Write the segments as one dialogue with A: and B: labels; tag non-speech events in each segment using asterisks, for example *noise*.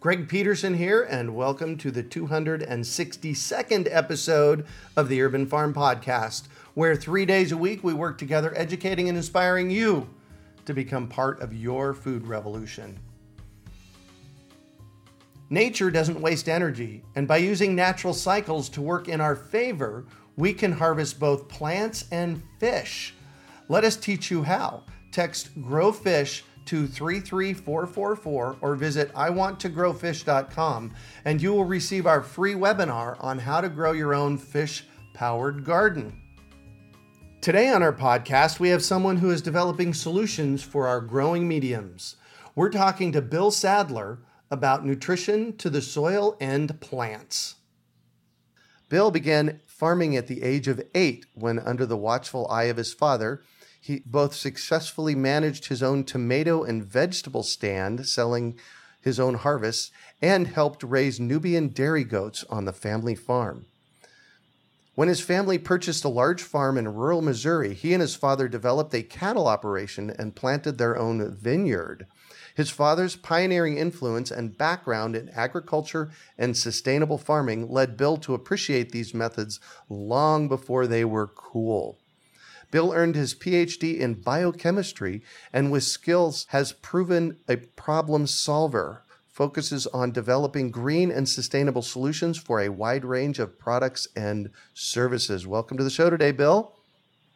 A: Greg Peterson here, and welcome to the 262nd episode of the Urban Farm Podcast, where three days a week we work together educating and inspiring you to become part of your food revolution. Nature doesn't waste energy, and by using natural cycles to work in our favor, we can harvest both plants and fish. Let us teach you how. Text grow fish to 33444 or visit iwanttogrowfish.com and you will receive our free webinar on how to grow your own fish powered garden. Today on our podcast, we have someone who is developing solutions for our growing mediums. We're talking to Bill Sadler about nutrition to the soil and plants. Bill began farming at the age of eight when, under the watchful eye of his father, he both successfully managed his own tomato and vegetable stand, selling his own harvests, and helped raise Nubian dairy goats on the family farm. When his family purchased a large farm in rural Missouri, he and his father developed a cattle operation and planted their own vineyard. His father's pioneering influence and background in agriculture and sustainable farming led Bill to appreciate these methods long before they were cool. Bill earned his PhD in biochemistry and with skills has proven a problem solver, focuses on developing green and sustainable solutions for a wide range of products and services. Welcome to the show today, Bill.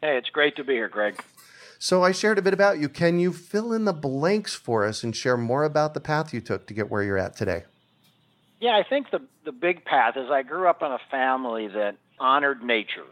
B: Hey, it's great to be here, Greg.
A: So I shared a bit about you. Can you fill in the blanks for us and share more about the path you took to get where you're at today?
B: Yeah, I think the the big path is I grew up in a family that honored nature.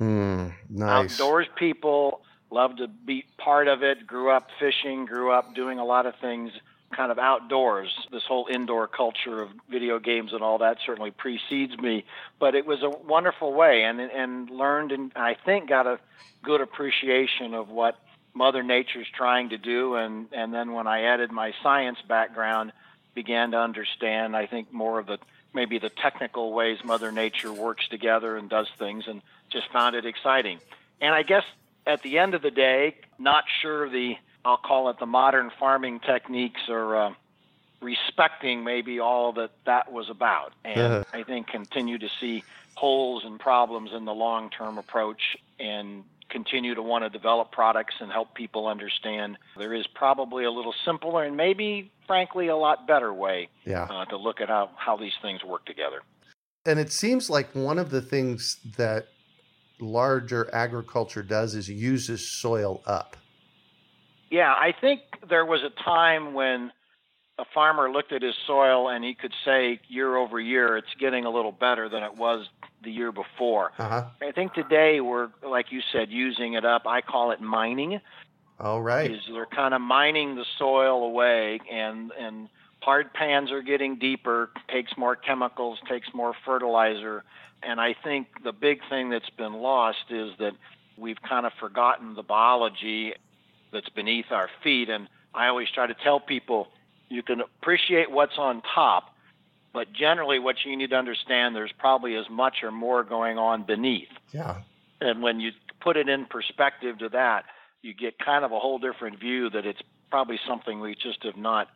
A: Mm, nice.
B: Outdoors people, loved to be part of it, grew up fishing, grew up doing a lot of things kind of outdoors. This whole indoor culture of video games and all that certainly precedes me, but it was a wonderful way and and learned and I think got a good appreciation of what mother nature's trying to do and and then when I added my science background began to understand I think more of the maybe the technical ways mother nature works together and does things and just found it exciting. And I guess at the end of the day, not sure the I'll call it the modern farming techniques are uh, respecting maybe all that that was about, and uh-huh. I think continue to see holes and problems in the long-term approach and continue to want to develop products and help people understand there is probably a little simpler and maybe frankly a lot better way
A: yeah.
B: uh, to look at how, how these things work together
A: and it seems like one of the things that larger agriculture does is uses soil up.
B: Yeah, I think there was a time when a farmer looked at his soil and he could say year over year it's getting a little better than it was the year before.
A: Uh-huh.
B: I think today we're like you said using it up. I call it mining.
A: All right.
B: Is they're kind of mining the soil away and and hard pans are getting deeper, takes more chemicals, takes more fertilizer and I think the big thing that's been lost is that we've kind of forgotten the biology that's beneath our feet. And I always try to tell people you can appreciate what's on top, but generally, what you need to understand, there's probably as much or more going on beneath.
A: Yeah.
B: And when you put it in perspective to that, you get kind of a whole different view that it's probably something we just have not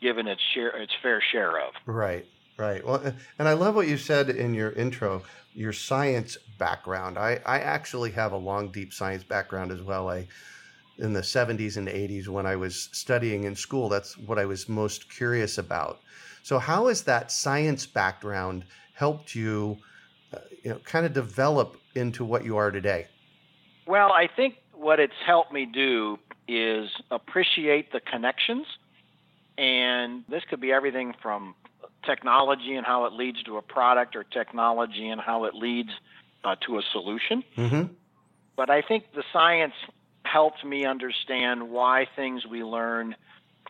B: given its share its fair share of.
A: Right. Right. Well, and I love what you said in your intro, your science background. I, I actually have a long, deep science background as well. I, in the 70s and 80s, when I was studying in school, that's what I was most curious about. So, how has that science background helped you, uh, you know, kind of develop into what you are today?
B: Well, I think what it's helped me do is appreciate the connections. And this could be everything from technology and how it leads to a product or technology and how it leads uh, to a solution.
A: Mm-hmm.
B: But I think the science helped me understand why things we learn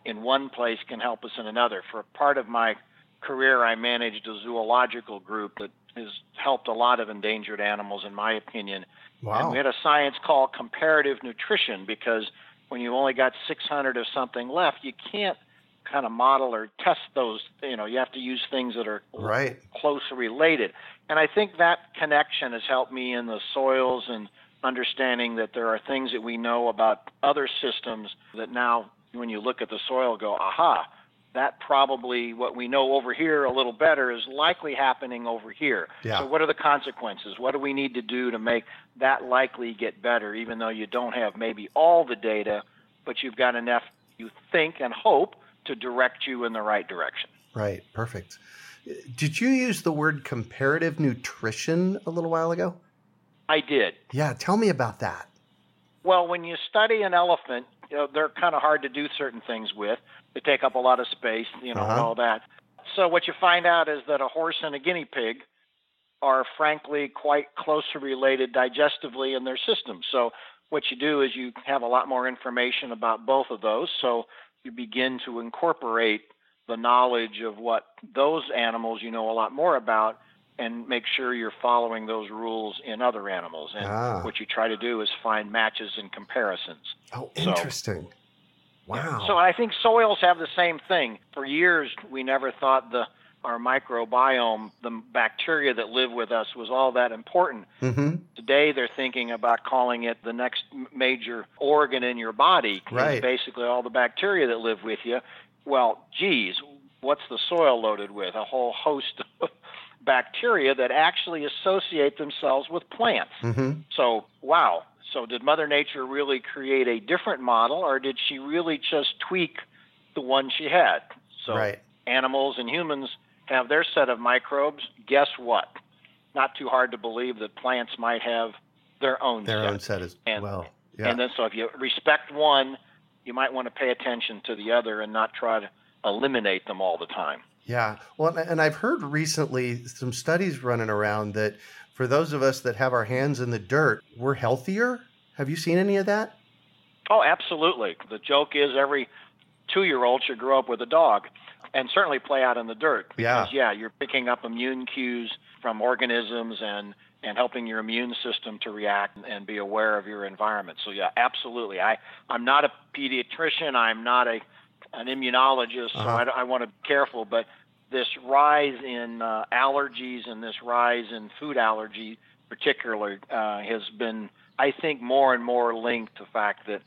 B: in one place can help us in another. For part of my career, I managed a zoological group that has helped a lot of endangered animals, in my opinion.
A: Wow.
B: And we had a science called comparative nutrition because when you've only got 600 of something left, you can't kind of model or test those. You know, you have to use things that are
A: right.
B: closely related. And I think that connection has helped me in the soils and understanding that there are things that we know about other systems that now, when you look at the soil, go, aha, that probably what we know over here a little better is likely happening over here.
A: Yeah.
B: So, what are the consequences? What do we need to do to make that likely get better, even though you don't have maybe all the data, but you've got enough, you think and hope, to direct you in the right direction?
A: Right. Perfect. Did you use the word comparative nutrition a little while ago?
B: I did.
A: Yeah. Tell me about that.
B: Well, when you study an elephant, you know, they're kind of hard to do certain things with. They take up a lot of space, you know,
A: Uh-huh.
B: and all that. So what you find out is that a horse and a guinea pig are frankly quite closely related digestively in their system. So what you do is you have a lot more information about both of those. So you begin to incorporate the knowledge of what those animals you know a lot more about and make sure you're following those rules in other animals. And
A: Ah.
B: what you try to do is find matches and comparisons.
A: Oh,
B: So-
A: interesting. Wow.
B: So I think soils have the same thing. For years, we never thought the our microbiome, the bacteria that live with us, was all that important.
A: mm-hmm.
B: Today, they're thinking about calling it the next major organ in your body.
A: Right.
B: Basically, all the bacteria that live with you. Well, geez, what's the soil loaded with? A whole host *laughs* of bacteria that actually associate themselves with plants.
A: Mm-hmm.
B: So, wow. So, did Mother Nature really create a different model, or did she really just tweak the one she had? So,
A: Right.
B: animals and humans have their set of microbes. Guess what? Not too hard to believe that plants might have their own
A: Their
B: set.
A: own set as
B: And-
A: well. Yeah.
B: And then, so if you respect one, you might want to pay attention to the other and not try to eliminate them all the time.
A: Yeah. Well, and- and I've heard recently some studies running around that for those of us that have our hands in the dirt, we're healthier. Have you seen any of that?
B: Oh, absolutely. The joke is every two year old should grow up with a dog and certainly play out in the dirt.
A: Yeah.
B: Because, yeah, you're picking up immune cues from organisms and, and helping your immune system to react and be aware of your environment. So, yeah, absolutely. I, I'm not a pediatrician, I'm not a, an immunologist, so
A: Uh-huh.
B: I, I want to be careful. But this rise in uh, allergies and this rise in food allergy, particularly, uh, has been, I think, more and more linked to the fact that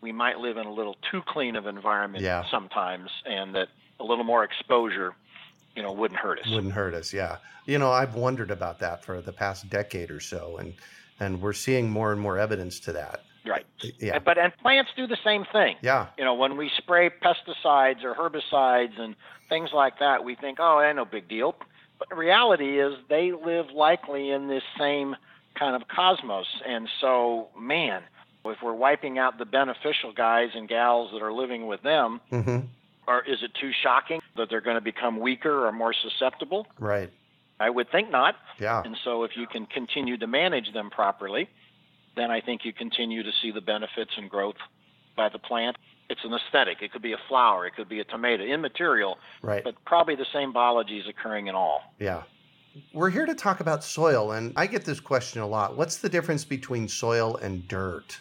B: we might live in a little too clean of environment
A: Yeah.
B: sometimes, and that a little more exposure, you know, wouldn't hurt us.
A: Wouldn't hurt us. Yeah. You know, I've wondered about that for the past decade or so, and and we're seeing more and more evidence to that.
B: Right.
A: Yeah.
B: But and plants do the same thing.
A: Yeah.
B: You know, when we spray pesticides or herbicides and things like that, we think, oh, ain't no big deal. But the reality is they live likely in this same kind of cosmos. And so, man, if we're wiping out the beneficial guys and gals that are living with them,
A: Mm-hmm.
B: Or is it too shocking that they're going to become weaker or more susceptible?
A: Right.
B: I would think not.
A: Yeah.
B: And so, if you can continue to manage them properly, then I think you continue to see the benefits and growth by the plant. It's an aesthetic. It could be a flower. It could be a tomato. Immaterial,
A: Right.
B: but probably the same biology is occurring in all.
A: Yeah. We're here to talk about soil, and I get this question a lot. What's the difference between soil and dirt?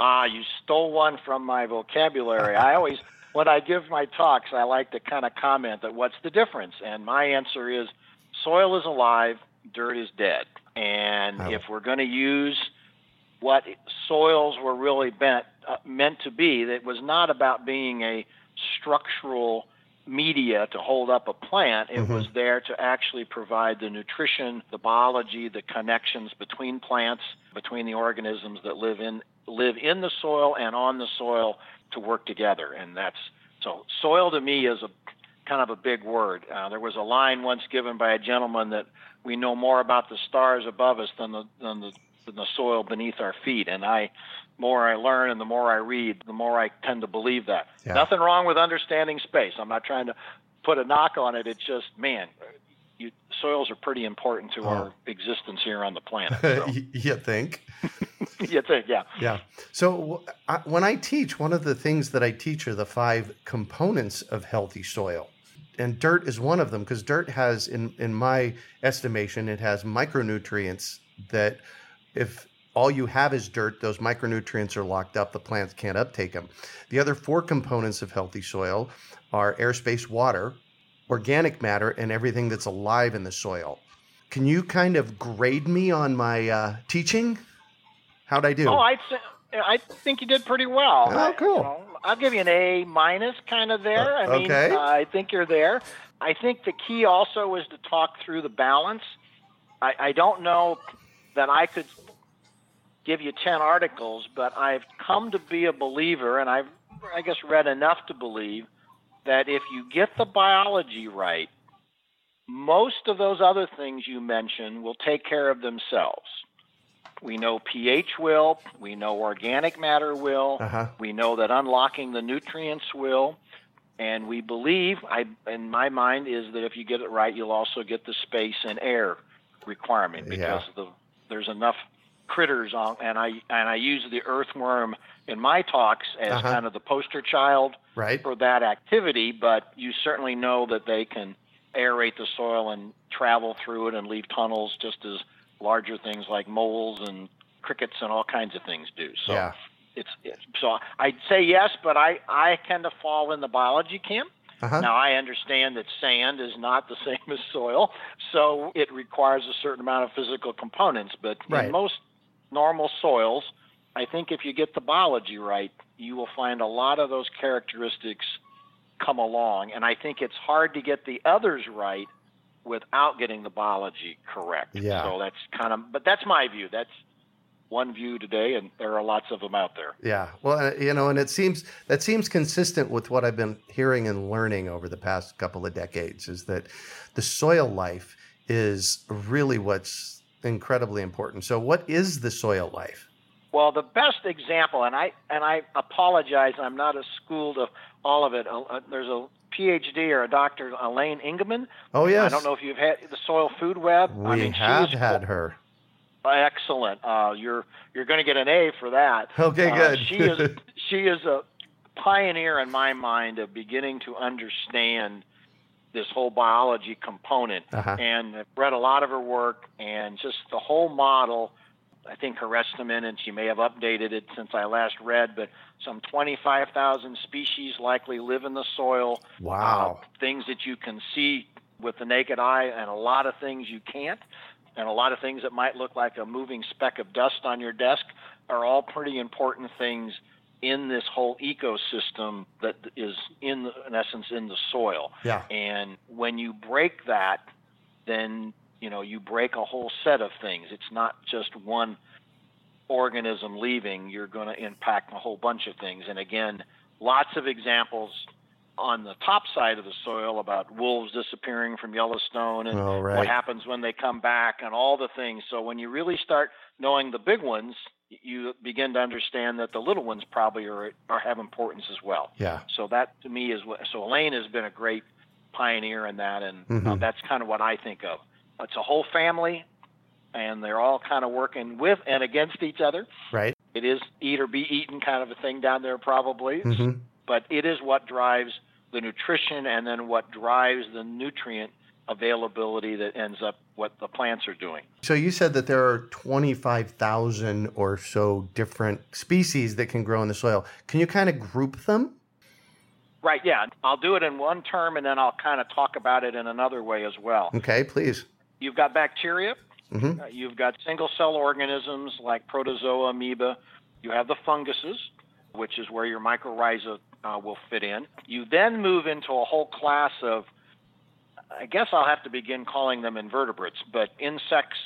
B: Ah, you stole one from my vocabulary. I always, *laughs* when I give my talks, I like to kind of comment that what's the difference? And my answer is soil is alive, dirt is dead. And
A: Oh.
B: if we're going to use what soils were really bent, uh, meant to be. That was not about being a structural media to hold up a plant. It
A: Mhm.
B: was there to actually provide the nutrition, the biology, the connections between plants, between the organisms that live in live in the soil and on the soil to work together. And that's so soil to me is a kind of a big word. Uh, there was a line once given by a gentleman that we know more about the stars above us than the than the than the soil beneath our feet. And I, more I learn and the more I read, the more I tend to believe that.
A: Yeah.
B: Nothing wrong with understanding space. I'm not trying to put a knock on it. It's just, man, you, soils are pretty important to
A: Oh.
B: our existence here on the planet. *laughs* So,
A: you think? *laughs*
B: you think, yeah.
A: Yeah. So I, when I teach, one of the things that I teach are the five components of healthy soil. And dirt is one of them because dirt has, in, in my estimation, it has micronutrients that if all you have is dirt, those micronutrients are locked up. The plants can't uptake them. The other four components of healthy soil are airspace, water, organic matter, and everything that's alive in the soil. Can you kind of grade me on my uh, teaching? How'd I do?
B: Oh, I'd say, I think you did pretty well.
A: Oh,
B: I-
A: cool.
B: you know, I'll give you an A minus kind of there.
A: Uh,
B: I mean,
A: okay.
B: uh, I think you're there. I think the key also is to talk through the balance. I, I don't know that I could give you 10 articles, but I've come to be a believer, and I've, I guess, read enough to believe that if you get the biology right, most of those other things you mentioned will take care of themselves. We know pH will, we know organic matter will,
A: Uh-huh.
B: we know that unlocking the nutrients will, and we believe, I, in my mind, is that if you get it right, you'll also get the space and air requirement because the, there's enough critters on, and I and I use the earthworm in my talks as
A: Uh-huh.
B: kind of the poster child
A: Right?
B: for that activity, but you certainly know that they can aerate the soil and travel through it and leave tunnels just as larger things like moles and crickets and all kinds of things do. So
A: Yeah.
B: it's, it's so I'd say yes, but I I tend to fall in the biology camp.
A: Uh-huh.
B: Now I understand that sand is not the *laughs* same as soil, so it requires a certain amount of physical components. But
A: Right.
B: in most normal soils, I think if you get the biology right, you will find a lot of those characteristics come along. And I think it's hard to get the others right without getting the biology correct.
A: Yeah.
B: So that's kind of, but that's my view. That's one view today, and there are lots of them out there.
A: Yeah. Well, uh, you know, and it seems that seems consistent with what I've been hearing and learning over the past couple of decades is that the soil life is really what's incredibly important. So, what is the soil life?
B: Well, the best example, and I and I apologize, I'm not as schooled of all of it. Uh, uh, there's a PhD or a Dr. Elaine Ingham.
A: Oh, yes.
B: I don't know if you've had the Soil Food Web.
A: We
B: I mean,
A: have had her.
B: excellent. Uh, you're you're going to get an A for that.
A: Okay,
B: Uh,
A: good.
B: she is she is a pioneer in my mind of beginning to understand this whole biology component.
A: Uh-huh.
B: And I've read a lot of her work and just the whole model. I think her estimate, and she may have updated it since I last read, but some 25,000 species likely live in the soil.
A: Wow.
B: Uh, things that you can see with the naked eye, and a lot of things you can't. And a lot of things that might look like a moving speck of dust on your desk are all pretty important things in this whole ecosystem that is in, the, in essence, in the soil.
A: Yeah.
B: And when you break that, then you know you break a whole set of things. It's not just one organism leaving. You're going to impact a whole bunch of things. And again, lots of examples on the top side of the soil about wolves disappearing from Yellowstone and
A: Oh, right.
B: what happens when they come back and all the things. So when you really start knowing the big ones, you begin to understand that the little ones probably are are have importance as well.
A: Yeah.
B: So that to me is what. So Elaine has been a great pioneer in that, and uh,
A: Mhm.
B: that's kind of what I think of. It's a whole family, and they're all kind of working with and against each other.
A: Right.
B: It is eat or be eaten kind of a thing down there, probably.
A: hmm
B: But it is what drives the nutrition, and then what drives the nutrient availability that ends up what the plants are doing.
A: So you said that there are 25,000 or so different species that can grow in the soil. Can you kind of group them?
B: Right. Yeah. I'll do it in one term, and then I'll kind of talk about it in another way as well.
A: Okay, please.
B: You've got bacteria, Uh, you've got single cell organisms like protozoa, amoeba. You have the funguses, which is where your mycorrhiza uh, will fit in. You then move into a whole class of, I guess I'll have to begin calling them invertebrates, but insects,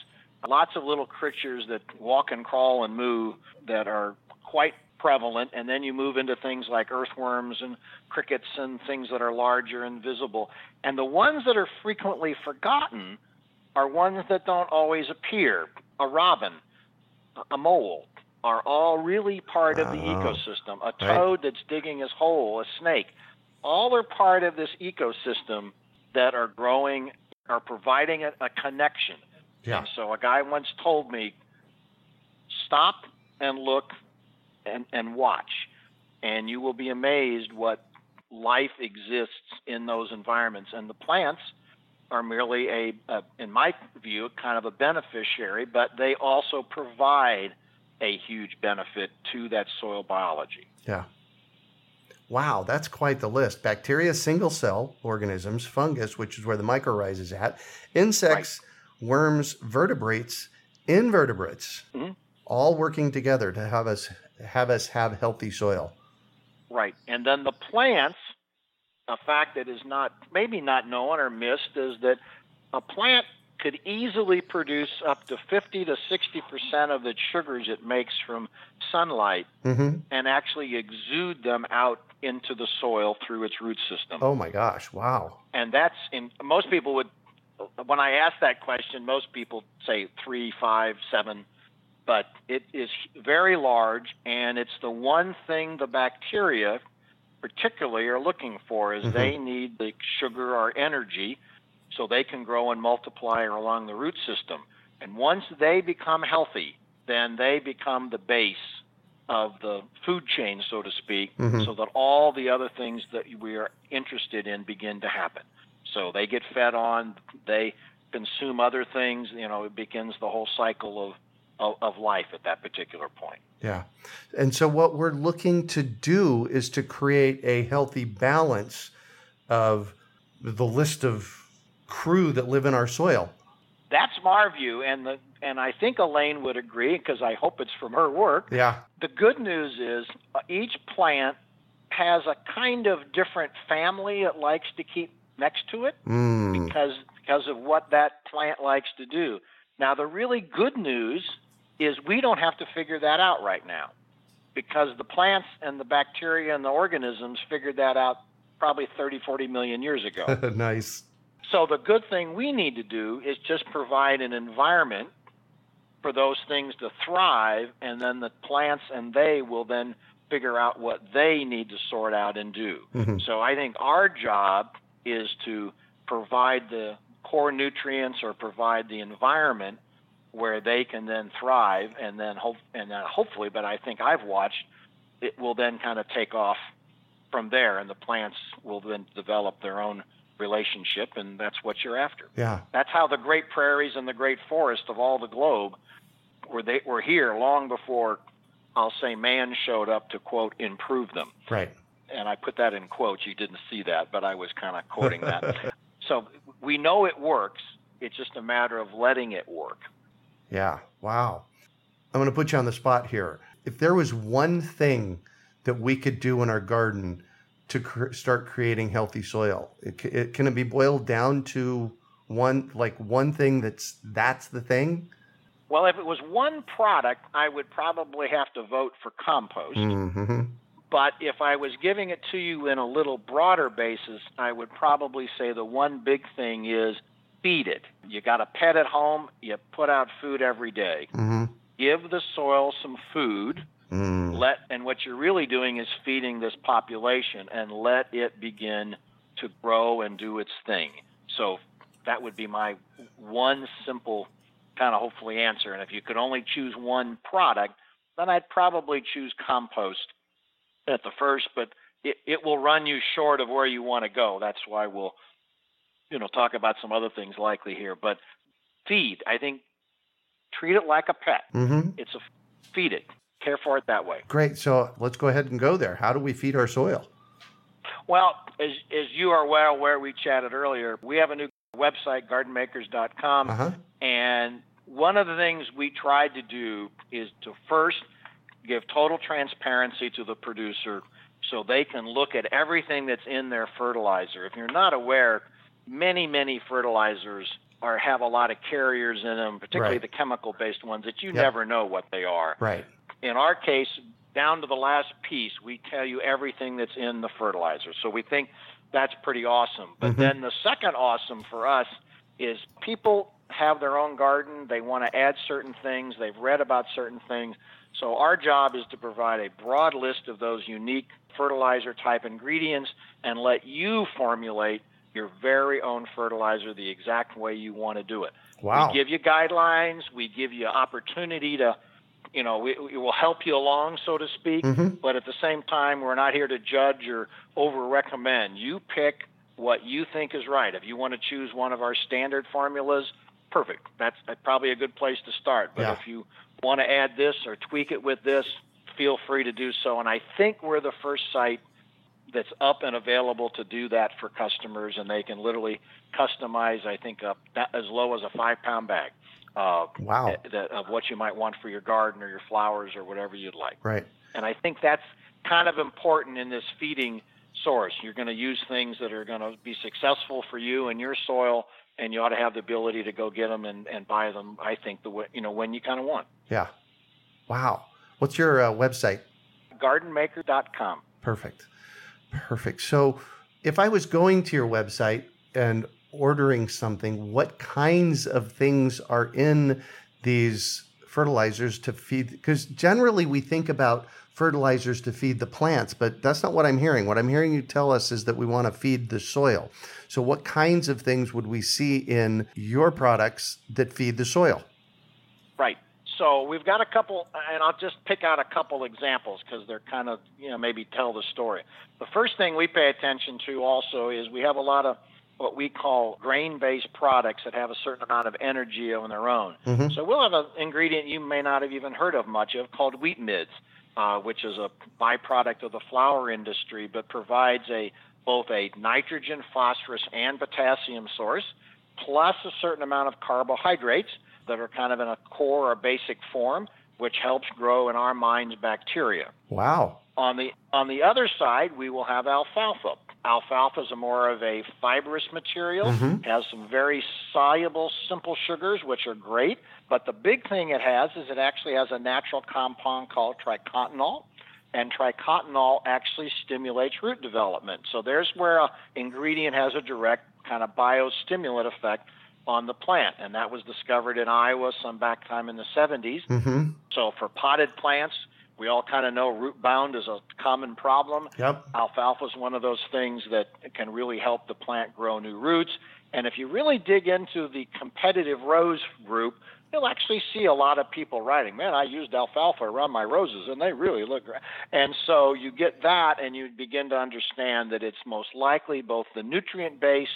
B: lots of little creatures that walk and crawl and move that are quite prevalent. And then you move into things like earthworms and crickets and things that are larger and visible. And the ones that are frequently forgotten are ones that don't always appear. A robin, a mole, are all really part of the
A: Oh,
B: ecosystem. A toad that's digging his hole, a snake, all are part of this ecosystem that are growing, are providing a, a connection.
A: Yeah.
B: And so a guy once told me, stop and look and, and watch, and you will be amazed what life exists in those environments. And the plants are merely a, a in my view, kind of a beneficiary, but they also provide a huge benefit to that soil biology.
A: Yeah. Wow, that's quite the list. Bacteria, single cell organisms, fungus, which is where the mycorrhiza is at, insects, worms, vertebrates, invertebrates,
B: Mhm.
A: all working together to have us have us have healthy soil.
B: Right. And then the plants, a fact that is not maybe not known or missed is that a plant could easily produce up to 50 to 60% of the sugars it makes from sunlight
A: hmm
B: and actually exude them out into the soil through its root system.
A: Oh my gosh! Wow.
B: And that's in most people would when I ask that question, most people say three, five, seven, but it is very large, and it's the one thing the bacteria, particularly, are looking for is
A: Mhm.
B: they need the sugar or energy, so they can grow and multiply along the root system. And once they become healthy, then they become the base of the food chain, so to speak,
A: Mhm.
B: so that all the other things that we are interested in begin to happen. So they get fed on, they consume other things, you know, it begins the whole cycle of, of, of life at that particular point.
A: Yeah. And so what we're looking to do is to create a healthy balance of the list of crew that live in our soil.
B: That's my view, and the and I think Elaine would agree because I hope it's from her work.
A: Yeah.
B: The good news is uh, each plant has a kind of different family it likes to keep next to it.
A: Mm.
B: because because of what that plant likes to do. Now the really good news is we don't have to figure that out right now because the plants and the bacteria and the organisms figured that out probably 30 40 million years ago. *laughs*
A: nice.
B: So the good thing we need to do is just provide an environment for those things to thrive and then the plants and they will then figure out what they need to sort out and do.
A: Mhm.
B: So I think our job is to provide the core nutrients or provide the environment where they can then thrive and then hope and then hopefully but I think I've watched it will then kind of take off from there and the plants will then develop their own relationship and that's what you're after.
A: Yeah.
B: That's how the great prairies and the great forest of all the globe were they were here long before I'll say man showed up to quote improve them
A: Right.
B: and I put that in quotes. You didn't see that, but I was kind of *laughs* quoting that. so we know it works. It's just a matter of letting it work.
A: Yeah. Wow. I'm going to put you on the spot here. If there was one thing that we could do in our garden to cr- start creating healthy soil, it, it, can it be boiled down to one like one thing that's that's the thing?
B: Well, if it was one product, I would probably have to vote for compost.
A: Mm-hmm.
B: But if I was giving it to you in a little broader basis, I would probably say the one big thing is feed it. You got a pet at home, you put out food every day.
A: Mm-hmm.
B: Give the soil some food.
A: Mm.
B: Let and what you're really doing is feeding this population and let it begin to grow and do its thing. So that would be my one simple kind of hopefully answer. And if you could only choose one product, then I'd probably choose compost at the first, but it, it will run you short of where you want to go. That's why we'll, you know, talk about some other things likely here. But feed, I think, treat it like a pet.
A: Mm-hmm.
B: It's a feed it, care for it that way.
A: Great. So let's go ahead and go there. How do we feed our soil?
B: Well, as as you are well aware, we chatted earlier. We have a new website, gardenmakers.com,
A: Uh huh.
B: and one of the things we tried to do is to first give total transparency to the producer so they can look at everything that's in their fertilizer. If you're not aware, many, many fertilizers are have a lot of carriers in them, particularly
A: Right.
B: the chemical based ones that you
A: Yep.
B: never know what they are.
A: Right.
B: In our case, down to the last piece, we tell you everything that's in the fertilizer. So we think that's pretty awesome. But
A: Mhm.
B: then the second awesome for us is people have their own garden, they want to add certain things, they've read about certain things. So our job is to provide a broad list of those unique fertilizer type ingredients and let you formulate your very own fertilizer the exact way you want to do it.
A: Wow.
B: We give you guidelines, we give you opportunity to, you know, we, we will help you along, so to speak,
A: Mhm.
B: but at the same time, we're not here to judge or over recommend. You pick what you think is right. If you want to choose one of our standard formulas, perfect. That's probably a good place to start. But
A: Yeah.
B: if you want to add this or tweak it with this, feel free to do so. And I think we're the first site that's up and available to do that for customers, and they can literally customize. I think up that as low as a five pound bag. Uh,
A: Wow.
B: that, of what you might want for your garden or your flowers or whatever you'd like.
A: Right.
B: And I think that's kind of important in this feeding source. You're going to use things that are going to be successful for you and your soil, and you ought to have the ability to go get them and, and buy them. I think the way you know when you kind of want.
A: Yeah. Wow. What's your uh, website?
B: Gardenmaker.com.
A: Perfect. Perfect. So, if I was going to your website and ordering something, what kinds of things are in these fertilizers to feed? Because generally we think about fertilizers to feed the plants, but that's not what I'm hearing. What I'm hearing you tell us is that we want to feed the soil. So, what kinds of things would we see in your products that feed the soil?
B: Right. So we've got a couple, and I'll just pick out a couple examples because they're kind of, you know, maybe tell the story. The first thing we pay attention to also is we have a lot of what we call grain based products that have a certain amount of energy on their own.
A: Mhm.
B: So we'll have an ingredient you may not have even heard of much of called wheat mids, uh, which is a byproduct of the flour industry, but provides a both a nitrogen, phosphorus, and potassium source, plus a certain amount of carbohydrates that are kind of in a core or basic form, which helps grow in our minds bacteria.
A: Wow.
B: On the on the other side, we will have alfalfa. Alfalfa is more of a fibrous material,
A: Mhm.
B: has some very soluble, simple sugars, which are great. But the big thing it has is it actually has a natural compound called triacontanol, and triacontanol actually stimulates root development. So there's where a ingredient has a direct kind of biostimulant effect on the plant, and that was discovered in Iowa some back time in the 70s.
A: Mm-hmm.
B: So for potted plants, we all kind of know root bound is a common problem.
A: Yep.
B: Alfalfa is one of those things that can really help the plant grow new roots. And if you really dig into the competitive rose group, you'll actually see a lot of people writing, man, I used alfalfa around my roses and they really look great. And so you get that and you begin to understand that it's most likely both the nutrient base,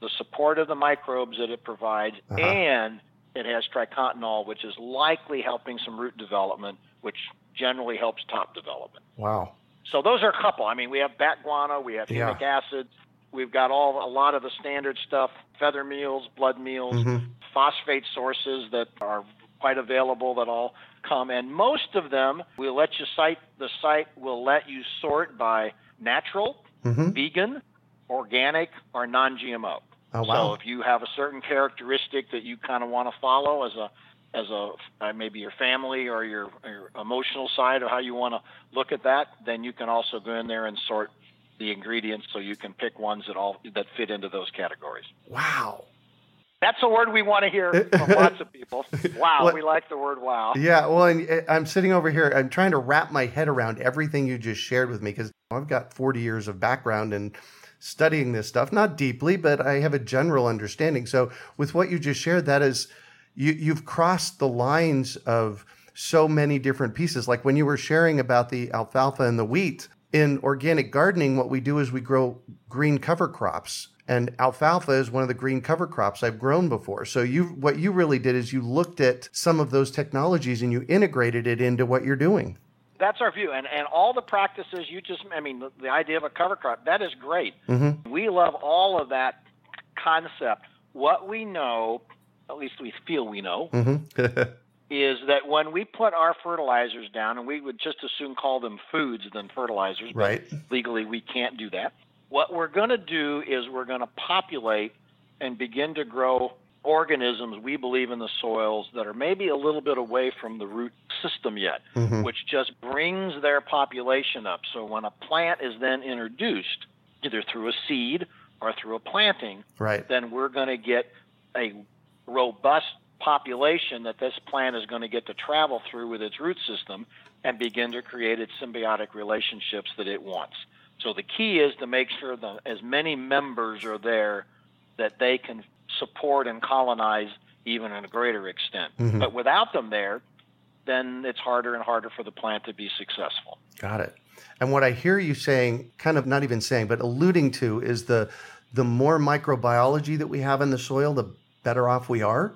B: the support of the microbes that it provides,
A: Uh-huh.
B: and it has triacontanol, which is likely helping some root development, which generally helps top development.
A: Wow.
B: So those are a couple. I mean, we have bat guano, we have
A: Yeah.
B: humic acid, we've got all a lot of the standard stuff: feather meals, blood meals,
A: Mhm.
B: phosphate sources that are quite available that all come. And most of them, we'll let you site. The site will let you sort by natural,
A: Mm-hmm.
B: vegan, organic, or non-GMO.
A: Oh,
B: So if you have a certain characteristic that you kind of want to follow as a as a uh, maybe your family or your, your emotional side or how you want to look at that, then you can also go in there and sort the ingredients so you can pick ones that all that fit into those categories.
A: Wow.
B: That's a word we want to hear *laughs* from lots of people. Wow,
A: What-
B: we like the word wow.
A: Yeah, well, and uh, I'm sitting over here. I'm trying to wrap my head around everything you just shared with me because I've got 40 years of background in studying this stuff. Not deeply, but I have a general understanding. So, with what you just shared, that is, you you've crossed the lines of so many different pieces. Like when you were sharing about the alfalfa and the wheat in organic gardening, what we do is we grow green cover crops. And alfalfa is one of the green cover crops I've grown before. So you what you really did is you looked at some of those technologies and you integrated it into what you're doing.
B: That's our view, and and all the practices you just I mean the, the idea of a cover crop that is great.
A: Mm-hmm.
B: We love all of that concept. What we know at least we feel we know,
A: Mm-hmm. *laughs*
B: is that when we put our fertilizers down, and we would just as soon call them foods than fertilizers,
A: right.
B: legally we can't do that. What we're going to do is we're going to populate and begin to grow organisms we believe in the soils that are maybe a little bit away from the root system yet,
A: Mhm.
B: which just brings their population up. So when a plant is then introduced, either through a seed or through a planting,
A: Right.
B: then we're going to get a robust population that this plant is going to get to travel through with its root system and begin to create its symbiotic relationships that it wants. So the key is to make sure that as many members are there that they can support and colonize even in a greater extent.
A: Mhm.
B: But without them there, then it's harder and harder for the plant to be successful.
A: Got it. And what I hear you saying, kind of not even saying, but alluding to, is the the more microbiology that we have in the soil, the better off we are.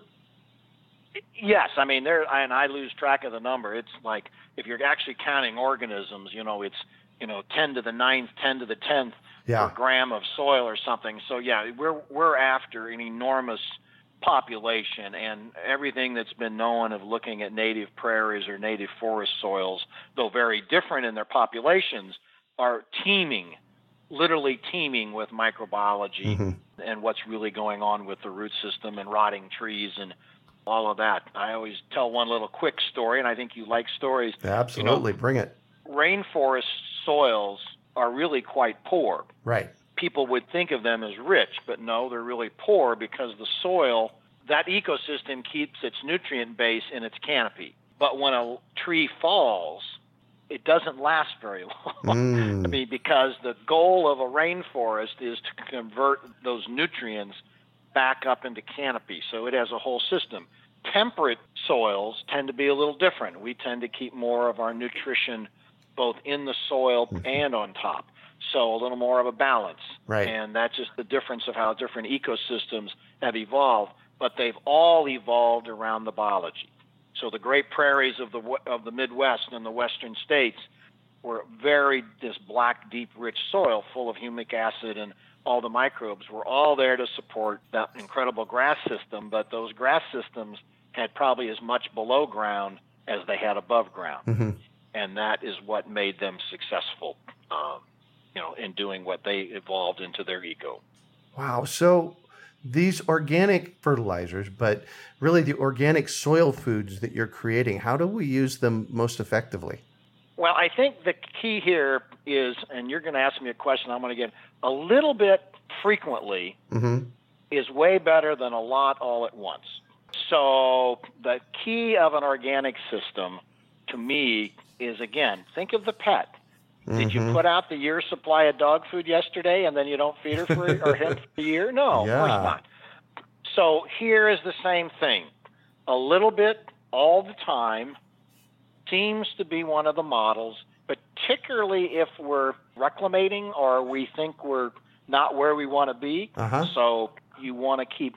B: Yes, I mean there, and I lose track of the number. It's like if you're actually counting organisms, you know, it's you know ten to the ninth, ten to the tenth
A: Yeah.
B: per gram of soil or something. So yeah, we're we're after an enormous population and everything that's been known of looking at native prairies or native forest soils, though very different in their populations, are teeming, literally teeming with microbiology
A: Mhm.
B: and what's really going on with the root system and rotting trees and all of that. I always tell one little quick story, and I think you like stories.
A: Absolutely. Bring it.
B: Rainforest soils are really quite poor.
A: Right.
B: People would think of them as rich, but no, they're really poor because the soil, that ecosystem keeps its nutrient base in its canopy. But when a tree falls, it doesn't last very *laughs* long.
A: Mm.
B: I mean, because the goal of a rainforest is to convert those nutrients back up into canopy. So it has a whole system. Temperate soils tend to be a little different. We tend to keep more of our nutrition both in the soil and on top. So a little more of a balance.
A: Right.
B: And that's just the difference of how different ecosystems have evolved, but they've all evolved around the biology. So the great prairies of the of the Midwest and the western states were very this black, deep, rich soil full of humic acid and all the microbes were all there to support that incredible grass system. But those grass systems had probably as much below ground as they had above ground,
A: Mhm.
B: And that is what made them successful. Um, you know, in doing what they evolved into their eco.
A: Wow. So these organic fertilizers, but really the organic soil foods that you're creating, how do we use them most effectively?
B: Well, I think the key here is, and you're going to ask me a question I'm going to get a little bit frequently,
A: hmm
B: is way better than a lot all at once. So the key of an organic system to me is again, think of the pet. Did you
A: Mhm.
B: put out the year's supply of dog food yesterday and then you don't feed her for or him for a year? No, of course not. So here is the same thing. A little bit all the time seems to be one of the models, particularly if we're reclamating or we think we're not where we want to be.
A: Uh-huh.
B: So you want to keep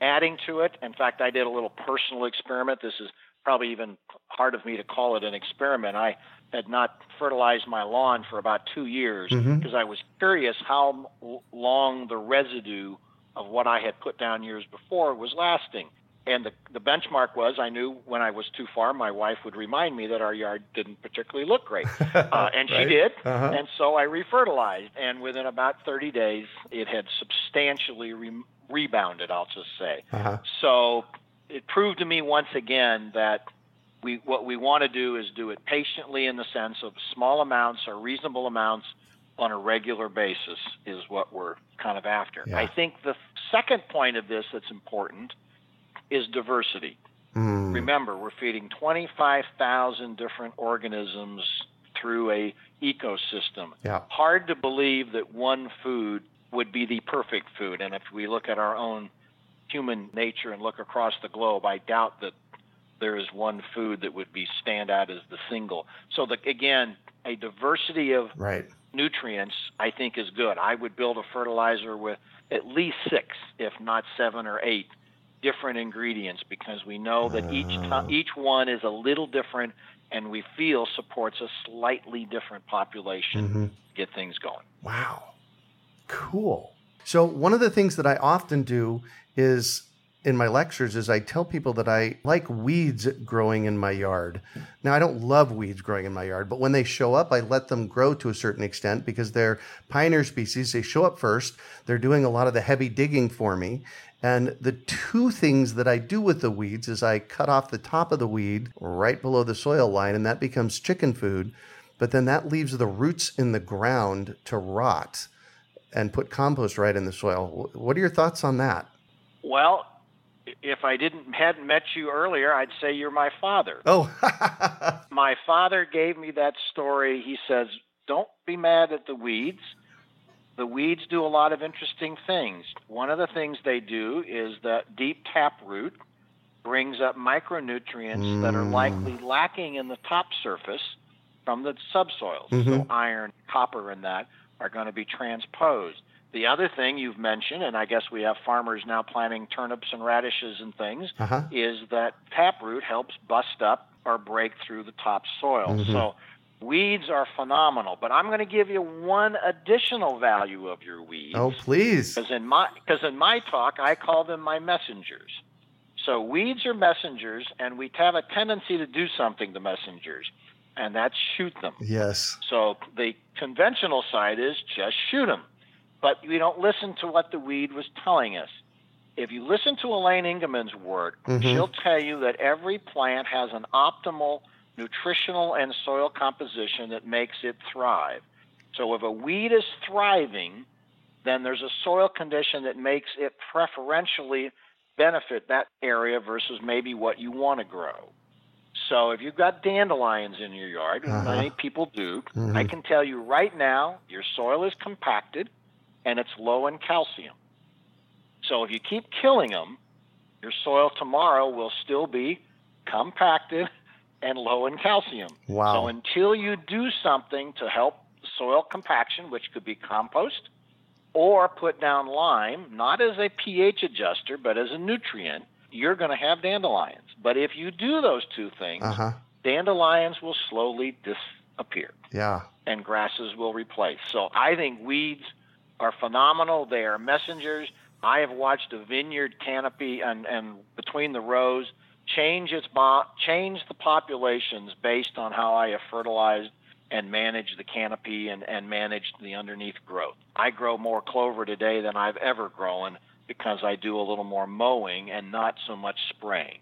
B: adding to it. In fact, I did a little personal experiment. This is probably even hard of me to call it an experiment. I had not fertilized my lawn for about two years
A: Mhm.
B: because I was curious how long the residue of what I had put down years before was lasting. And the, the benchmark was I knew when I was too far, my wife would remind me that our yard didn't particularly look great. *laughs* Uh, and she did.
A: Uh-huh.
B: And so I refertilized. And within about 30 days, it had substantially re- rebounded, I'll just say.
A: Uh-huh.
B: So it proved to me once again that we what we want to do is do it patiently in the sense of small amounts or reasonable amounts on a regular basis is what we're kind of after.
A: Yeah.
B: I think the second point of this that's important is diversity.
A: Mm.
B: Remember, we're feeding 25,000 different organisms through a ecosystem.
A: Yeah.
B: Hard to believe that one food would be the perfect food. And if we look at our own human nature and look across the globe, I doubt that there is one food that would be stand out as the single. So the, again, a diversity of
A: Right.
B: nutrients I think is good. I would build a fertilizer with at least six, if not seven or eight, different ingredients because we know that each
A: Ah.
B: each one is a little different and we feel supports a slightly different population
A: Mhm.
B: to get things going.
A: Wow. Cool. So, one of the things that I often do is in my lectures is I tell people that I like weeds growing in my yard. Now, I don't love weeds growing in my yard, but when they show up, I let them grow to a certain extent because they're pioneer species. They show up first, they're doing a lot of the heavy digging for me. And the two things that I do with the weeds is I cut off the top of the weed right below the soil line, and that becomes chicken food. But then that leaves the roots in the ground to rot and put compost right in the soil. What are your thoughts on that?
B: Well, if I didn't hadn't met you earlier, I'd say you're my father.
A: Oh, *laughs*
B: my father gave me that story. He says, "Don't be mad at the weeds. The weeds do a lot of interesting things. One of the things they do is that deep taproot brings up micronutrients mm. that are likely mm. lacking in the top surface from the subsoils. Mm-hmm. So iron, copper, and that are going to be transposed. The other thing you've mentioned, and I guess we have farmers now planting turnips and radishes and things, uh-huh. is that taproot helps bust up or break through the top soil. Mm-hmm. So weeds are phenomenal, but I'm going to give you one additional value of your weeds.
A: Oh, please.
B: Because in my because in my talk I call them my messengers. So weeds are messengers, and we have a tendency to do something to messengers, and that's shoot them.
A: Yes.
B: So the conventional side is just shoot them but we don't listen to what the weed was telling us. If you listen to Elaine Ingham's work, mm-hmm. she'll tell you that every plant has an optimal nutritional and soil composition that makes it thrive. So if a weed is thriving, then there's a soil condition that makes it preferentially benefit that area versus maybe what you want to grow. So if you've got dandelions in your yard, uh-huh. many people do, mm-hmm. I can tell you right now your soil is compacted and it's low in calcium. So if you keep killing them, your soil tomorrow will still be compacted and low in calcium.
A: Wow.
B: So until you do something to help soil compaction, which could be compost, or put down lime, not as a pH adjuster, but as a nutrient, you're going to have dandelions. But if you do those two things, uh-huh. dandelions will slowly disappear.
A: Yeah.
B: And grasses will replace. So I think weeds are phenomenal. They are messengers. I have watched a vineyard canopy and, and between the rows change its change the populations based on how I have fertilized and managed the canopy and, and managed the underneath growth. I grow more clover today than I've ever grown because I do a little more mowing and not so much spraying.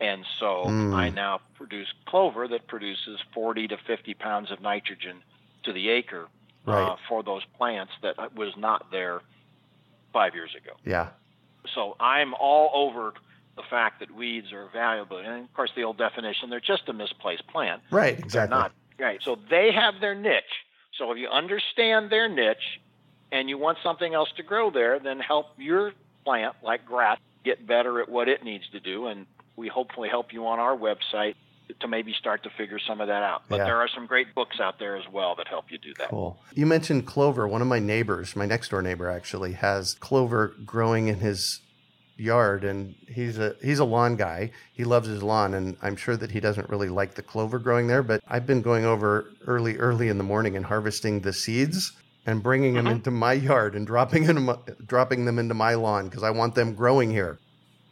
B: And so mm. I now produce clover that produces 40 to 50 pounds of nitrogen to the acre
A: right.
B: uh, for those plants that was not there five years ago.
A: Yeah.
B: So I'm all over the fact that weeds are valuable. And of course, the old definition, they're just a misplaced plant.
A: Right, exactly.
B: They're not. Right. So they have their niche. So if you understand their niche and you want something else to grow there, then help your plant, like grass, get better at what it needs to do. And we hopefully help you on our website to maybe start to figure some of that out. But yeah. there are some great books out there as well that help you do that.
A: Cool. You mentioned clover. One of my neighbors, my next door neighbor actually, has clover growing in his yard and he's a he's a lawn guy. He loves his lawn and I'm sure that he doesn't really like the clover growing there, but I've been going over early early in the morning and harvesting the seeds and bringing them mm-hmm. into my yard and dropping them dropping them into my lawn because I want them growing here.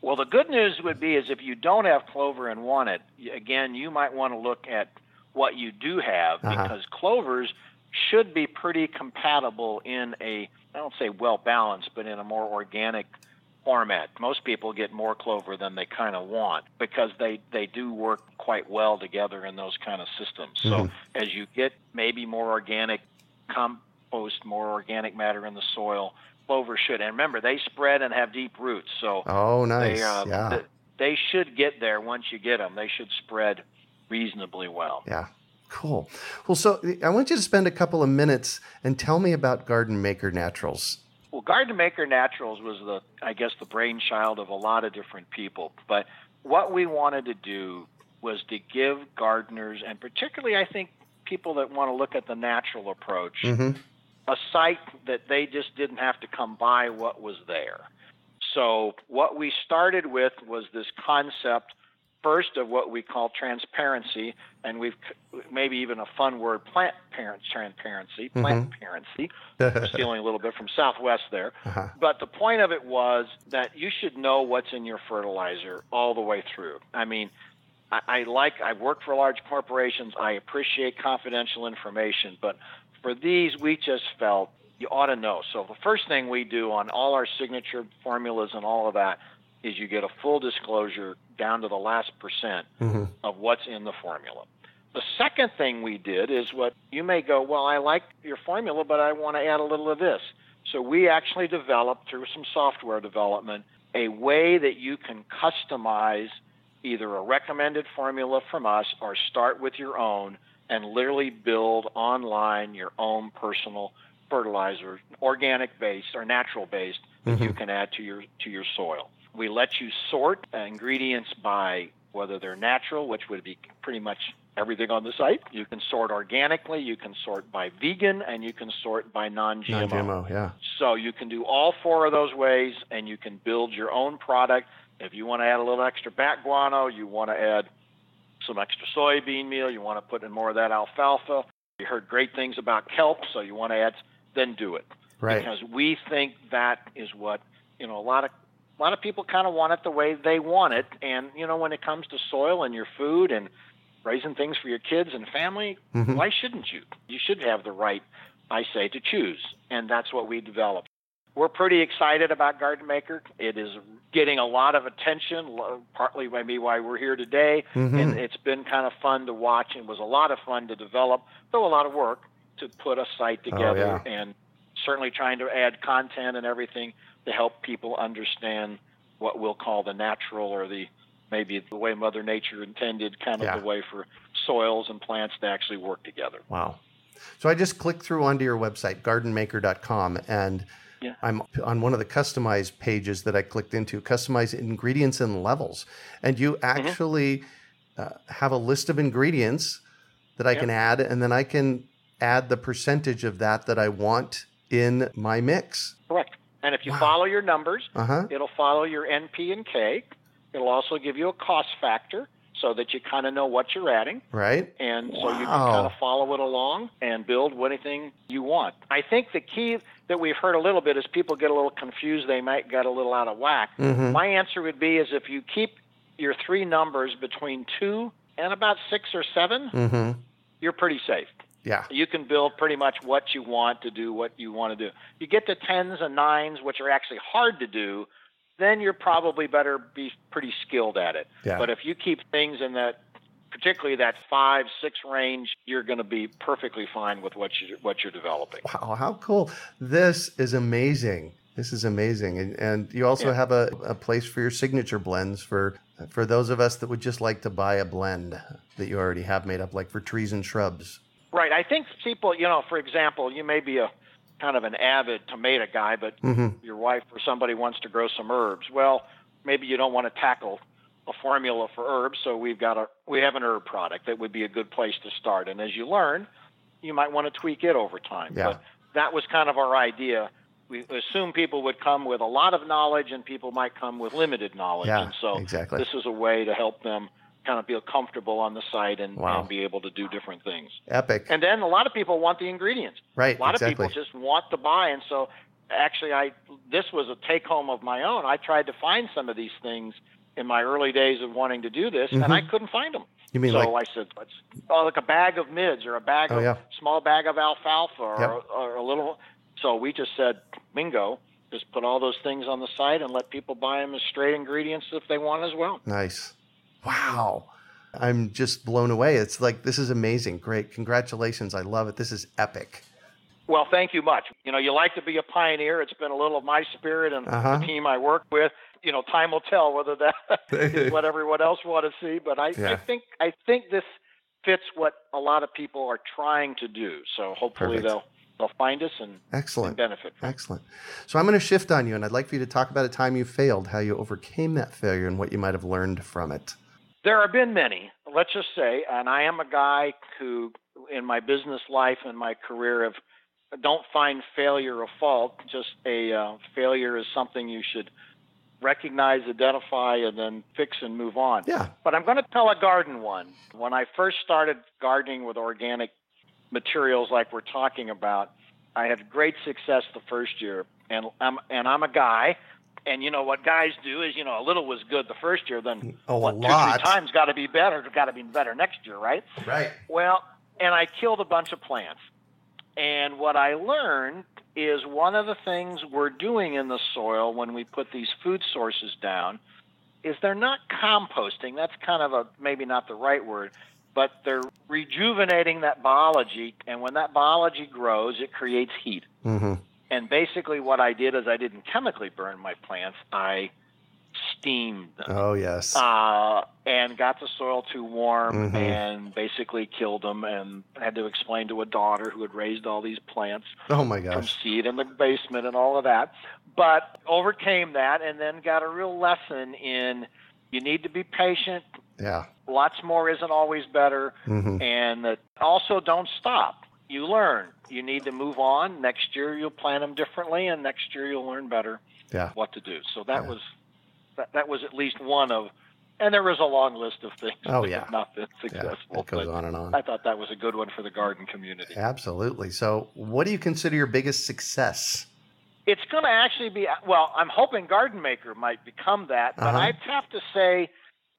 B: Well, the good news would be is if you don't have clover and want it, again, you might want to look at what you do have uh-huh. because clovers should be pretty compatible in a I don't say well balanced, but in a more organic format. Most people get more clover than they kind of want because they they do work quite well together in those kind of systems. Mm-hmm. So as you get maybe more organic compost, more organic matter in the soil, clover should. And remember, they spread and have deep roots, so
A: oh, nice, they, uh, yeah.
B: They, they should get there once you get them. They should spread reasonably well.
A: Yeah. Cool. Well, so I want you to spend a couple of minutes and tell me about Garden Maker Naturals.
B: Well, Garden Maker Naturals was the, I guess, the brainchild of a lot of different people. But what we wanted to do was to give gardeners, and particularly, I think, people that want to look at the natural approach, mm-hmm a site that they just didn't have to come by what was there. So what we started with was this concept first of what we call transparency, and we've maybe even a fun word, plant parent transparency, plant parency, *laughs* stealing a little bit from Southwest there.
A: Uh-huh.
B: But the point of it was that you should know what's in your fertilizer all the way through. I mean, I, I like, I've worked for large corporations, I appreciate confidential information, but for these, we just felt you ought to know. So the first thing we do on all our signature formulas and all of that is you get a full disclosure down to the last percent mm-hmm. of what's in the formula. The second thing we did is what you may go, well, I like your formula, but I want to add a little of this. So we actually developed through some software development a way that you can customize either a recommended formula from us or start with your own and literally build online your own personal fertilizer, organic based or natural based that you mm-hmm. can add to your to your soil. We let you sort ingredients by whether they're natural, which would be pretty much everything on the site. You can sort organically, you can sort by vegan, and you can sort by non-GMO.
A: Non-GMO, yeah.
B: So you can do all four of those ways, and you can build your own product. If you want to add a little extra bat guano, you want to add some extra soybean meal, you want to put in more of that alfalfa. You heard great things about kelp, so you want to add, then do it.
A: Right.
B: Because we think that is what you know. A lot of a lot of people kind of want it the way they want it, and you know when it comes to soil and your food and raising things for your kids and family, mm-hmm. why shouldn't you? You should have the right, I say, to choose, and that's what we developed. We're pretty excited about Garden Maker. It is getting a lot of attention, partly maybe why we're here today, mm-hmm. and it's been kind of fun to watch. It was a lot of fun to develop, though a lot of work to put a site oh, together
A: yeah.
B: and certainly trying to add content and everything to help people understand what we'll call the natural or the maybe the way Mother Nature intended, kind of
A: Yeah.
B: the way for soils and plants to actually work together.
A: Wow. So I just clicked through onto your website, gardenmaker.com, and
B: Yeah.
A: I'm on one of the customized pages that I clicked into, customize ingredients and levels. And you actually uh, have a list of ingredients that I can add, and then I can add the percentage of that that I want in my mix.
B: Correct. And if you follow your numbers,
A: Uh-huh.
B: it'll follow your NP and K. It'll also give you a cost factor so that you kind of know what you're adding.
A: Right?
B: and so you can kind of follow it along and build anything you want. I think the key that we've heard a little bit is people get a little confused. They might get a little out of whack.
A: Mm-hmm.
B: My answer would be is if you keep your three numbers between two and about six or 7
A: Mm-hmm.
B: you're pretty safe.
A: Yeah.
B: You can build pretty much what you want to do what you want to do. You get to tens and nines, which are actually hard to do, then you're probably better be pretty skilled at it.
A: Yeah.
B: But if you keep things in that, particularly that five six range, you're going to be perfectly fine with what you what you're developing.
A: Wow, how cool. This is amazing. This is amazing. And, and you also
B: Yeah.
A: have a, a place for your signature blends for for those of us that would just like to buy a blend that you already have made up, like for trees and shrubs.
B: Right. I think people, you know, for example, you may be a kind of an avid tomato guy, but mm-hmm. your wife or somebody wants to grow some herbs. Well, maybe you don't want to tackle a formula for herbs, so we've got a we have an herb product that would be a good place to start. And as you learn, you might want to tweak it over time.
A: Yeah.
B: But that was kind of our idea. We assume people would come with a lot of knowledge and people might come with limited knowledge.
A: Yeah,
B: and so
A: exactly.
B: this is a way to help them kind of feel comfortable on the site and,
A: Wow.
B: and be able to do different things.
A: Epic.
B: And then a lot of people want the ingredients.
A: Right,
B: A lot
A: exactly.
B: of people just want to buy, and so actually, I this was a take home of my own. I tried to find some of these things in my early days of wanting to do this, and I couldn't find them.
A: Mm-hmm. You mean
B: so
A: like-
B: I said, let's oh, like a bag of mids or a bag
A: Oh,
B: of
A: yeah.
B: small bag of alfalfa or,
A: Yep.
B: or a little. So we just said, bingo. Just put all those things on the site and let people buy them as straight ingredients if they want as well.
A: Nice. Wow. I'm just blown away. It's like, this is amazing. Great. Congratulations. I love it. This is epic.
B: Well, thank you much. You know, you like to be a pioneer. It's been a little of my spirit and
A: Uh-huh.
B: the team I work with. You know, time will tell whether that *laughs* is what everyone else want to see. But I,
A: Yeah.
B: I think I think this fits what a lot of people are trying to do. So hopefully
A: Perfect.
B: they'll they'll find us and, and
A: Excellent.
B: benefit. From.
A: Excellent. So I'm going to shift on you, and I'd like for you to talk about a time you failed, how you overcame that failure, and what you might have learned from it.
B: There have been many, let's just say, and I am a guy who, in my business life and my career, have don't find failure a fault. Just a uh, failure is something you should recognize, identify, and then fix and move on.
A: Yeah.
B: But I'm going to tell a garden one. When I first started gardening with organic materials like we're talking about, I had great success the first year, and I'm and I'm a guy, and you know what guys do is you know a little was good the first year, then
A: Oh, a
B: what, two three times got to be better, got to be better next year, right?
A: Right.
B: Well, and I killed a bunch of plants. And what I learned is one of the things we're doing in the soil when we put these food sources down is they're not composting. That's kind of a maybe not the right word, but they're rejuvenating that biology. And when that biology grows, it creates heat.
A: Mm-hmm.
B: And basically, what I did is I didn't chemically burn my plants. I steamed them
A: Oh yes.
B: uh, and got the soil too warm
A: Mhm.
B: and basically killed them and had to explain to a daughter who had raised all these plants
A: oh my
B: from
A: gosh.
B: seed in the basement and all of that but overcame that and then got a real lesson in you need to be patient
A: Yeah.
B: lots more isn't always better
A: Mm-hmm.
B: and also don't stop you learn you need to move on next year you'll plan them differently and next year you'll learn better
A: Yeah.
B: what to do so that
A: Yeah.
B: was that, that was at least one of and there was a long list of things
A: Oh,
B: that
A: yeah.
B: have not been
A: Yeah.
B: successful
A: It goes on and on.
B: i thought that was a good one for the garden community
A: Absolutely. So, what do you consider your biggest success?
B: it's going to actually be well i'm hoping garden maker might become that but
A: Uh-huh.
B: i'd have to say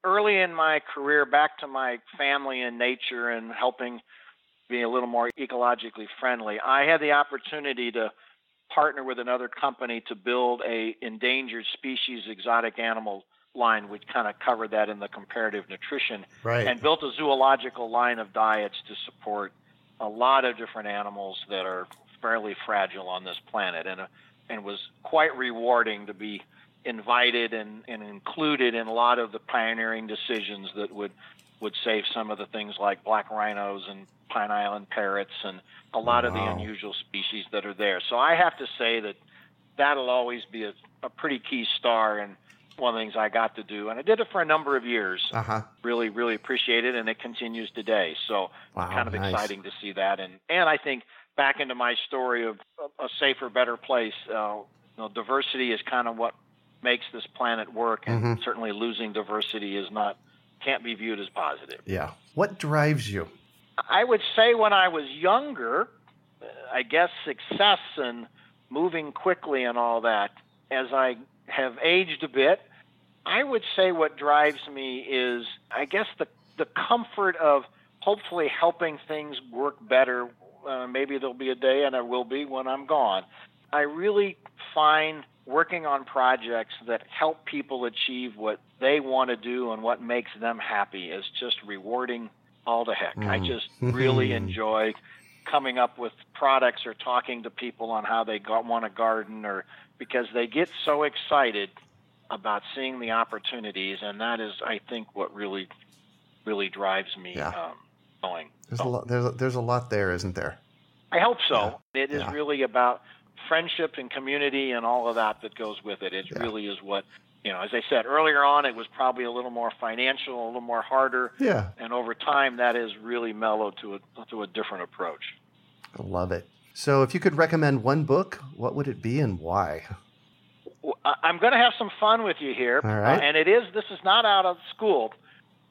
B: early in my career back to my family and nature and helping be a little more ecologically friendly i had the opportunity to partner with another company to build a endangered species exotic animal line which kind of covered that in the comparative nutrition
A: Right.
B: and built a zoological line of diets to support a lot of different animals that are fairly fragile on this planet and uh, and was quite rewarding to be invited and, and included in a lot of the pioneering decisions that would would save some of the things like black rhinos and pine island parrots and a lot of the unusual species that are there. So I have to say that that'll always be a, a pretty key star and one of the things I got to do. And I did it for a number of years
A: uh huh.
B: really, really appreciate it, and it continues today. So
A: Wow.
B: kind of
A: nice.
B: exciting to see that, and and I think back into my story of a a safer, better place. Uh, you know, diversity is kind of what makes this planet work, and
A: Mhm.
B: certainly losing diversity is not can't be viewed as positive.
A: Yeah. What drives you?
B: I would say when I was younger, uh, I guess success and moving quickly and all that. As I have aged a bit, I would say what drives me is, I guess, the the comfort of hopefully helping things work better. Uh, maybe there'll be a day, and there will be when I'm gone. I really find working on projects that help people achieve what they want to do and what makes them happy is just rewarding all the heck. I
A: Mm.
B: just really *laughs* enjoy coming up with products or talking to people on how they got, want to garden or because they get so excited about seeing the opportunities and that is I think what really really drives me
A: Yeah.
B: um, going.
A: There's a lot. There's a, there's a lot there, isn't there?
B: I hope so. It is
A: Yeah.
B: really about friendship and community and all of that that goes with it. It
A: Yeah.
B: really is what, you know, as I said earlier on, it was probably a little more financial, a little more harder,
A: Yeah.
B: and over time that has really mellowed to a to a different approach.
A: I love it. So, if you could recommend one book, what would it be and why?
B: I'm going to have some fun with you here,
A: All right.
B: uh, and it is this is not out of school.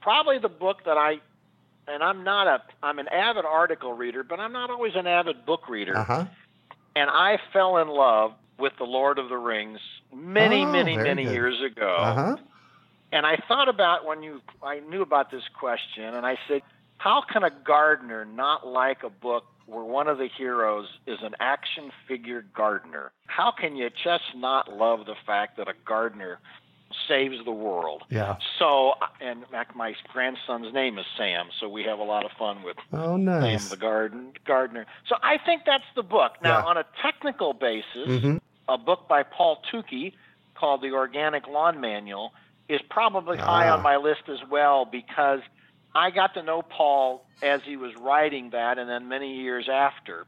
B: Probably the book that I, and I'm not a I'm an avid article reader, but I'm not always an avid book reader.
A: Uh huh.
B: And I fell in love with the Lord of the Rings many,
A: Oh,
B: many, many
A: good.
B: years ago.
A: Uh huh.
B: And I thought about when you I knew about this question, and I said, how can a gardener not like a book where one of the heroes is an action figure gardener? How can you just not love the fact that a gardener saves the world?
A: Yeah.
B: So, and my grandson's name is Sam, so we have a lot of fun with
A: Oh,
B: Sam
A: nice.
B: the garden gardener. So I think that's the book. Now,
A: Yeah.
B: on a technical basis,
A: Mm-hmm.
B: a book by Paul Tukey called The Organic Lawn Manual is probably high
A: Ah.
B: on my list as well because I got to know Paul as he was writing that and then many years after.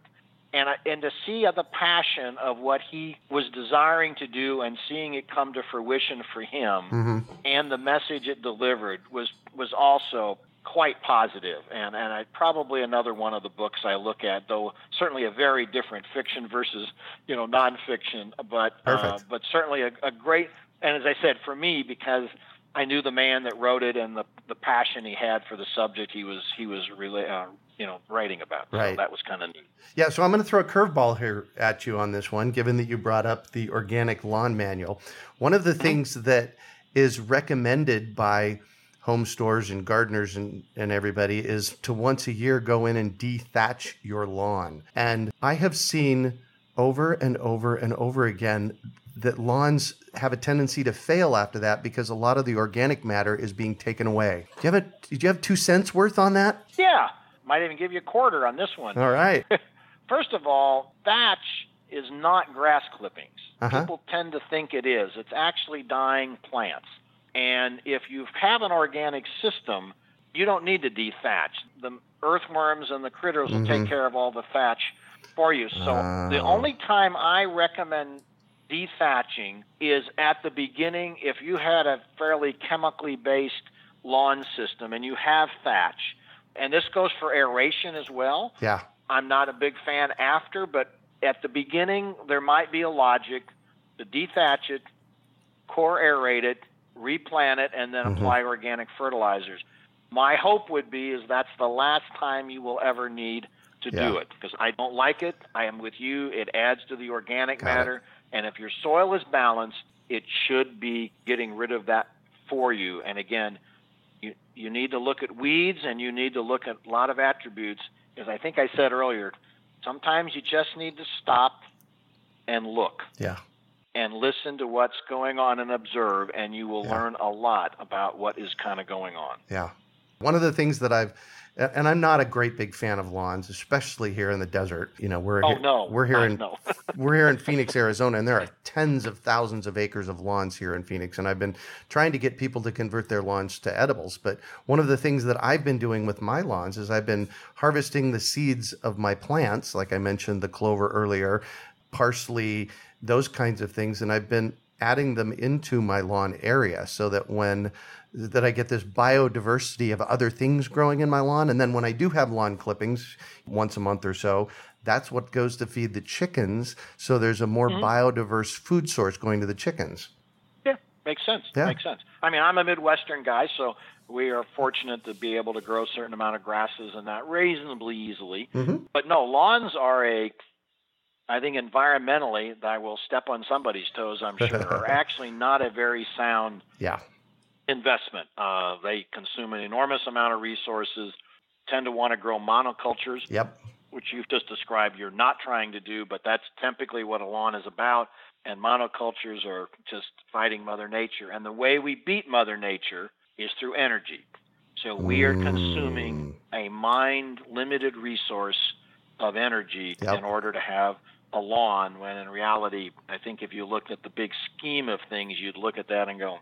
B: And, I, and to see the passion of what he was desiring to do and seeing it come to fruition for him
A: Mm-hmm.
B: and the message it delivered was was also quite positive and and I probably another one of the books I look at though certainly a very different fiction versus you know nonfiction but uh, but certainly a, a great and as I said, for me, because I knew the man that wrote it and the the passion he had for the subject he was he was really uh, you know writing about. So
A: Right.
B: that was kind of neat.
A: Yeah, so I'm going to throw a curveball here at you on this one, given that you brought up the organic lawn manual. One of the things that is recommended by home stores and gardeners and, and everybody is to once a year go in and dethatch your lawn. And I have seen over and over and over again that lawns have a tendency to fail after that because a lot of the organic matter is being taken away. Do you have a, did you have two cents worth on that?
B: Yeah, might even give you a quarter on this one.
A: All right. *laughs*
B: First of all, thatch is not grass clippings.
A: Uh-huh.
B: People tend to think it is. It's actually dying plants. And if you have an organic system, you don't need to dethatch. The earthworms and the critters will take care of all the thatch for you. So the
A: Oh.
B: only time I recommend dethatching is at the beginning if you had a fairly chemically based lawn system and you have thatch. And this goes for aeration as well.
A: Yeah.
B: I'm not a big fan after, but at the beginning, there might be a logic to dethatch it, core aerate it, replant it, and then apply mm-hmm. organic fertilizers. My hope would be is that's the last time you will ever need to
A: Yeah.
B: do it because I don't like it. I am with you. It adds to the organic
A: Got it.
B: And if your soil is balanced, it should be getting rid of that for you. And again, you you need to look at weeds and you need to look at a lot of attributes. As I think I said earlier, sometimes you just need to stop and look
A: Yeah.
B: and listen to what's going on and observe, and you will
A: Yeah.
B: learn a lot about what is kind of going on.
A: Yeah. One of the things that I've, and I'm not a great big fan of lawns, especially here in the desert. You know, we're
B: Oh
A: here,
B: no,
A: we're here in *laughs* we're here in Phoenix, Arizona, and there are tens of thousands of acres of lawns here in Phoenix. And I've been trying to get people to convert their lawns to edibles. But one of the things that I've been doing with my lawns is I've been harvesting the seeds of my plants, like I mentioned the clover earlier, parsley, those kinds of things, and I've been adding them into my lawn area so that when that I get this biodiversity of other things growing in my lawn and then when I do have lawn clippings once a month or so that's what goes to feed the chickens so there's a more biodiverse food source going to the chickens
B: Yeah, makes sense.
A: Yeah.
B: Makes sense. I mean, I'm a Midwestern guy, so we are fortunate to be able to grow a certain amount of grasses and that reasonably easily.
A: Mhm.
B: But no, lawns are a, I think environmentally, I will step on somebody's toes, I'm sure, *laughs* are actually not a very sound
A: yeah
B: investment. Uh, they consume an enormous amount of resources, tend to want to grow monocultures
A: yep
B: which you've just described you're not trying to do, but that's typically what a lawn is about. And monocultures are just fighting Mother Nature. And the way we beat Mother Nature is through energy. So we are consuming a mind limited resource of energy
A: Yep.
B: in order to have a lawn, when in reality, I think if you looked at the big scheme of things, you'd look at that and go,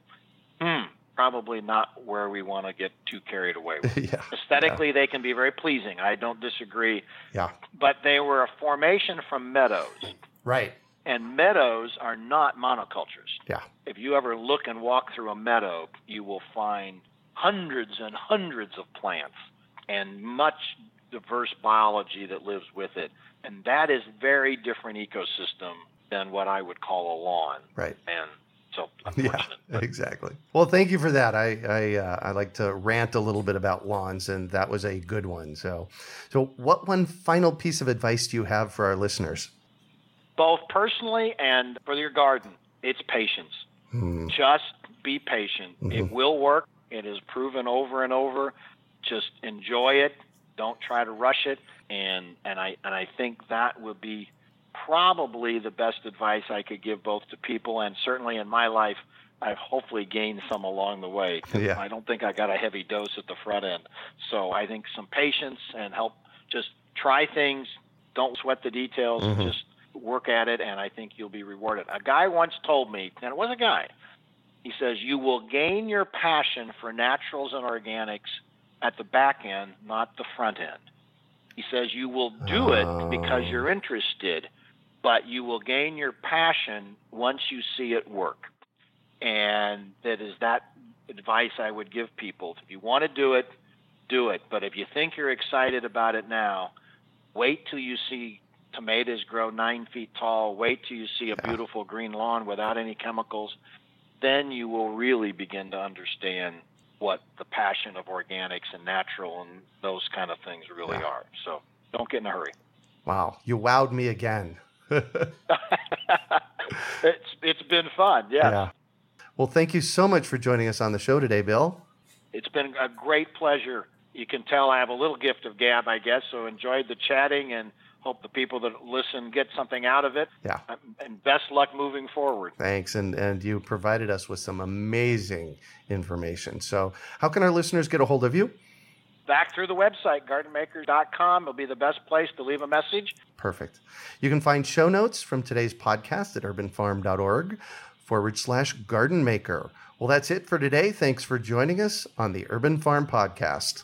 B: hmm, probably not where we want to get too carried away with. *laughs*
A: yeah
B: Aesthetically, they can be very pleasing. I don't disagree
A: yeah
B: but they were a formation from meadows,
A: right
B: and meadows are not monocultures.
A: yeah
B: If you ever look and walk through a meadow, you will find hundreds and hundreds of plants and much diverse biology that lives with it. And that is very different ecosystem than what I would call a lawn.
A: right
B: And so *laughs*
A: Yeah, exactly. Well, thank you for that. I I, uh, I like to rant a little bit about lawns, and that was a good one. So, so what one final piece of advice do you have for our listeners?
B: both personally and for your garden, it's patience.
A: Hmm,
B: Just be patient. It will work. It is proven over and over. Just enjoy it. Don't try to rush it. And and I and I think that would be probably the best advice I could give both to people and certainly in my life I've hopefully gained some along the way. *laughs*
A: Yeah.
B: I don't think I got a heavy dose at the front end. So I think some patience and help just try things, don't sweat the details,
A: Mhm.
B: just work at it and I think you'll be rewarded. A guy once told me, and it was a guy. He says you will gain your passion for naturals and organics at the back end, not the front end. He says you will do it because
A: Oh.
B: you're interested, but you will gain your passion once you see it work. And that is that advice I would give people. If you want to do it, do it. But if you think you're excited about it now, wait till you see tomatoes grow nine feet tall. Wait till you see a beautiful green lawn without any chemicals. then you will really begin to understand what the passion of organics and natural and those kind of things really yeah. are. So don't get in a hurry.
A: Wow, you wowed me again. *laughs*
B: it's it's been fun. Yes. Yeah.
A: Well, thank you so much for joining us on the show today, Bill.
B: It's been a great pleasure. You can tell I have a little gift of gab, I guess. So enjoyed the chatting and hope the people that listen get something out of it.
A: Yeah.
B: Um, and best luck moving forward.
A: Thanks. And and you provided us with some amazing information. So how can our listeners get a hold of you?
B: Back through the website, gardenmakers.com will be the best place to leave a message.
A: Perfect. You can find show notes from today's podcast at urbanfarm.org forward slash garden maker. Well, that's it for today. Thanks for joining us on the Urban Farm Podcast.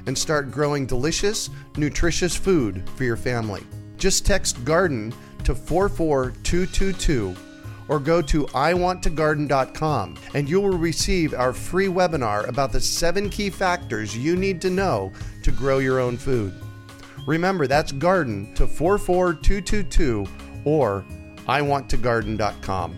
A: and start growing delicious, nutritious food for your family. Just text garden to 44222 or go to iwanttogarden.com and you will receive our free webinar about the seven key factors you need to know to grow your own food. Remember, that's garden to 44222 or iwanttogarden.com.